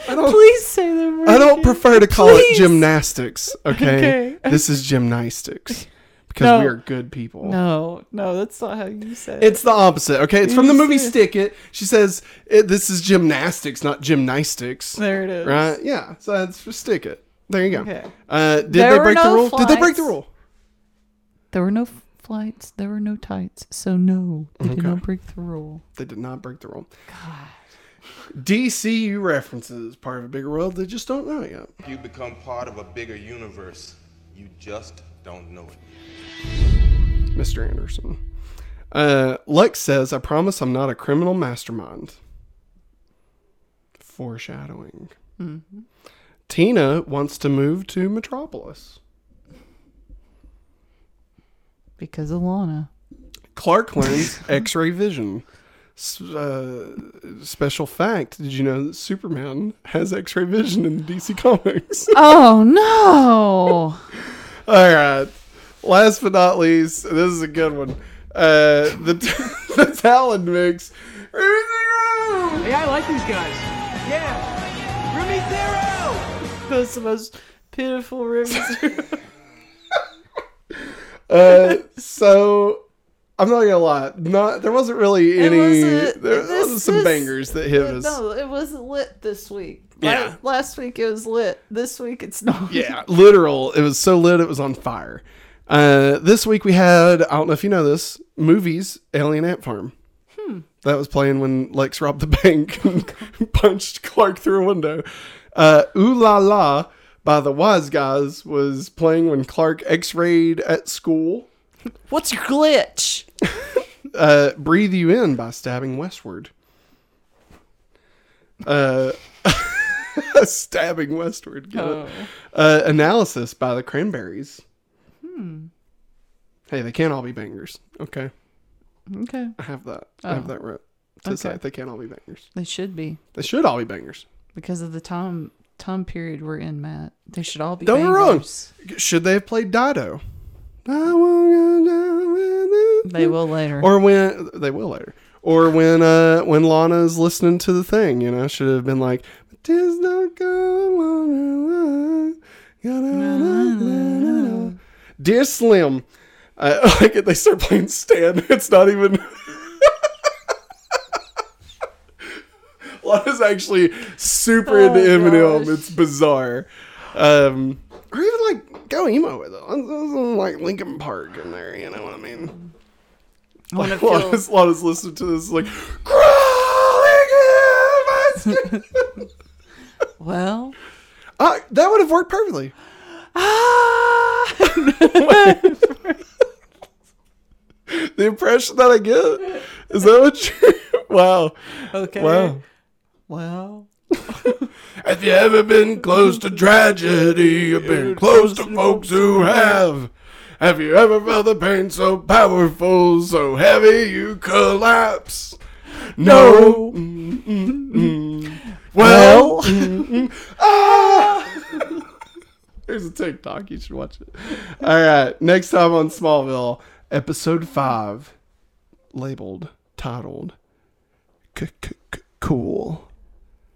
I don't. Please say the word. I don't prefer to call it gymnastics. Okay, Okay. this is gymnastics because No. we are good people. No, no, that's not how you said it. It's the opposite. Okay, it's from the movie said- Stick It. She says it, this is gymnastics, not gymnastics. There it is. Right? Yeah. So that's for Stick It. There you go. Okay. Uh, did There they were break the no rule? Did they break the rule? There were no flights. There were no tights. So no, they did not break the rule. They did not break the rule. God. DCU references part of a bigger world. They just don't know it yet. You become part of a bigger universe. You just don't know it. Mr. Anderson. Uh, Lex says, I promise I'm not a criminal mastermind. Foreshadowing. Tina wants to move to Metropolis. Because of Lana. Clark learns X ray vision. Uh, special fact did you know that Superman has X ray vision in the DC Comics? Oh no! All right. Last but not least, this is a good one. Uh, the the Talon mix. Hey, I like these guys. Yeah. Remy Zero! That's the most pitiful reviews. Uh, so I'm not gonna lie. Not there wasn't really any. wasn't- there this- was some this- bangers that hit us. no, it wasn't lit this week. Yeah. La- Last week it was lit. This week it's not. Yeah, literal. It was so lit it was on fire. Uh, this week we had I don't know if you know this movies Alien Ant Farm. Hmm. That was playing when Lex robbed the bank and punched Clark through a window. Uh, Ooh La La by the Wiseguys was playing when Clark X-rayed at school. What's your glitch? Uh, Breathe You In by Stabbing Westward. Uh, stabbing Westward. Get it? Oh. Uh, Analysis by the Cranberries. Hmm. Hey, they can't all be bangers. Okay, Okay. I have that. I have Oh. that right. To say Okay. they can't all be bangers. They should be. They should all be bangers. Because of the time time period we're in, Matt. They should all be Don't get wrong. Should they have played Dido? I won't go down with. They will later. Or when they will later. Or when uh when Lana's listening to the thing, you know, should have been like, "Tis not go on, Dear Slim, I like it. They start playing Stan. It's not even. Lana's actually super into Oh, Eminem. gosh. It's bizarre. Um, or even like go emo with it. Like Linkin Park in there. You know what I mean? I Like, feel- Lana's, Lana's listening to this like crawling in my skin. well. uh, that would have worked perfectly. Ah! The impression that I get is that what you? wow, okay. wow. Well. Have you ever been close to tragedy? You've been close to folks who have. Have you ever felt the pain so powerful, so heavy you collapse? No. Mm-mm-mm. Well, mm-mm. ah! There's a TikTok. You should watch it. All right. Next time on Smallville, episode five, labeled, titled, "Cool."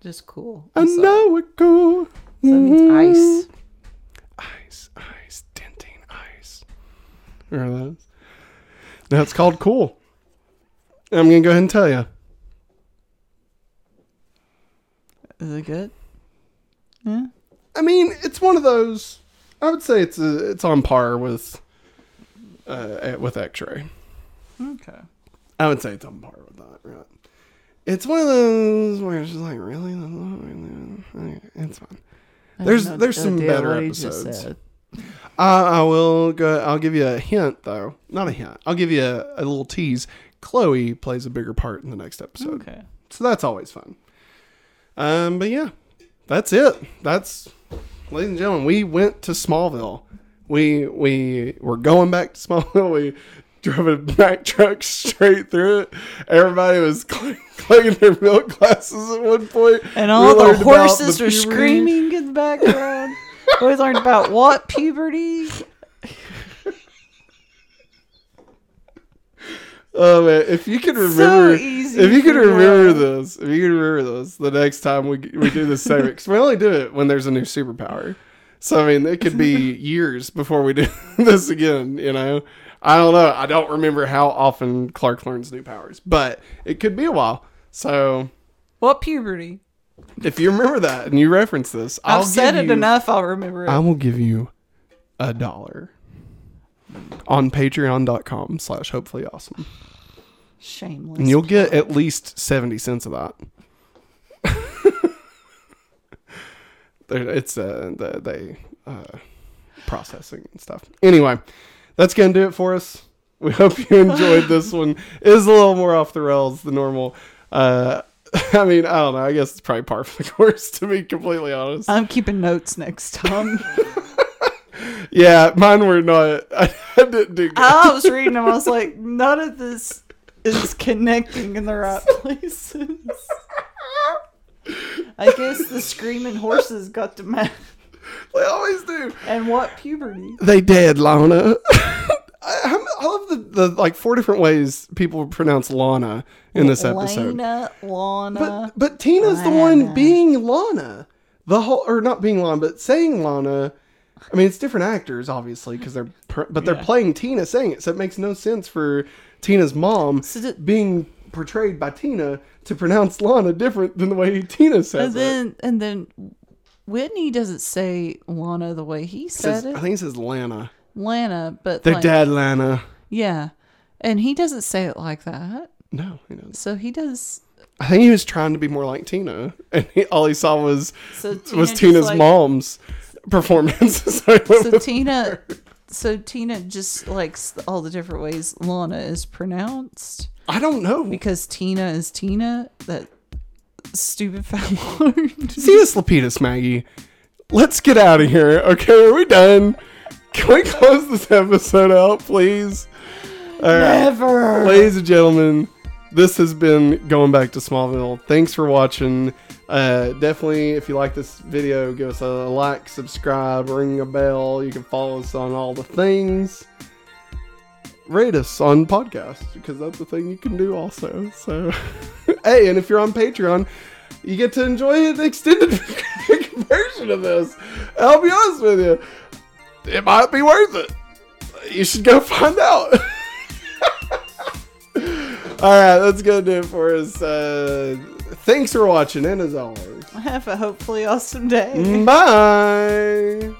Just cool. I know we're cool. That means ice. ice, ice, Dentyne ice. Remember those? That's called cool. I'm gonna go ahead and tell you. Is it good? Yeah. I mean, it's one of those. I would say it's a, it's on par with uh, with X-ray. Okay. I would say it's on par with that. Right? It's one of those where it's just like really, it's fine. I There's- there's some better what he just episodes. Uh, I will go. I'll give you a hint, though. Not a hint. I'll give you a, a little tease. Chloe plays a bigger part in the next episode, Okay. so that's always fun. Um, but yeah, that's it. That's, ladies and gentlemen, we went to Smallville. We we were going back to Smallville. We drove a Mack truck straight through it. Everybody was clicking their milk glasses at one point. And We all the horses the were screaming in the background. we learned about what puberty. Oh man, if you can remember, easy if you can remember this, if you can remember this, the next time we we do this segment, because we only do it when there's a new superpower. So I mean, it could be years before we do this again. You know, I don't know. I don't remember how often Clark learns new powers, but it could be a while. So What puberty? if you remember that and you reference this, I've I'll said it you, enough. I'll remember it. I will give you a dollar on Patreon.com slash Hopefully Awesome. Shameless. And you'll get at least 70 cents of that. It's uh, the, they uh, processing and stuff. Anyway, that's going to do it for us. We hope you enjoyed this one. It is a little more off the rails than normal. Uh, I mean, I don't know. I guess it's probably par for the course, to be completely honest. I'm keeping notes next time. Yeah, mine were not. I, didn't do good. I was reading them. I was like, none of this is connecting in the right places. I guess the screaming horses got to match. They always do. And what puberty? They did, Lana. I, I love the, the like four different ways people pronounce Lana in this episode. Lana, Lana. But but Tina's the one being Lana. The whole or not being Lana, but saying Lana. I mean, it's different actors, obviously, because they're but they're Yeah. playing Tina saying it, so it makes no sense for Tina's mom So did- being portrayed by Tina to pronounce Lana different than the way Tina says it. and then and then Whitney doesn't say Lana the way he said it. Says- said I think it says Lana. Lana, but Their like, dad, Lana. Yeah. And he doesn't say it like that. No, he doesn't. So he does I think he was trying to be more like Tina, and he, all he saw was So Tina was Tina's like- mom's performance. so Tina so Tina just likes all the different ways Lana is pronounced I don't know. because Tina is Tina, that stupid fat lord. See us, Lapidus, Maggie. Let's get out of here. Okay, are we done? Can we close this episode out, please? All right. Never. Ladies and gentlemen, this has been Going Back to Smallville. Thanks for watching. Uh, definitely, if you like this video, give us a like, subscribe, ring a bell. You can follow us on all the things. Rate us on podcasts because that's the thing you can do also. So, hey, and if you're on Patreon, you get to enjoy an extended version of this. I'll be honest with you, it might be worth it. You should go find out. All right, that's gonna do it for us. Uh, thanks for watching, and as always, Have a hopefully awesome day. bye.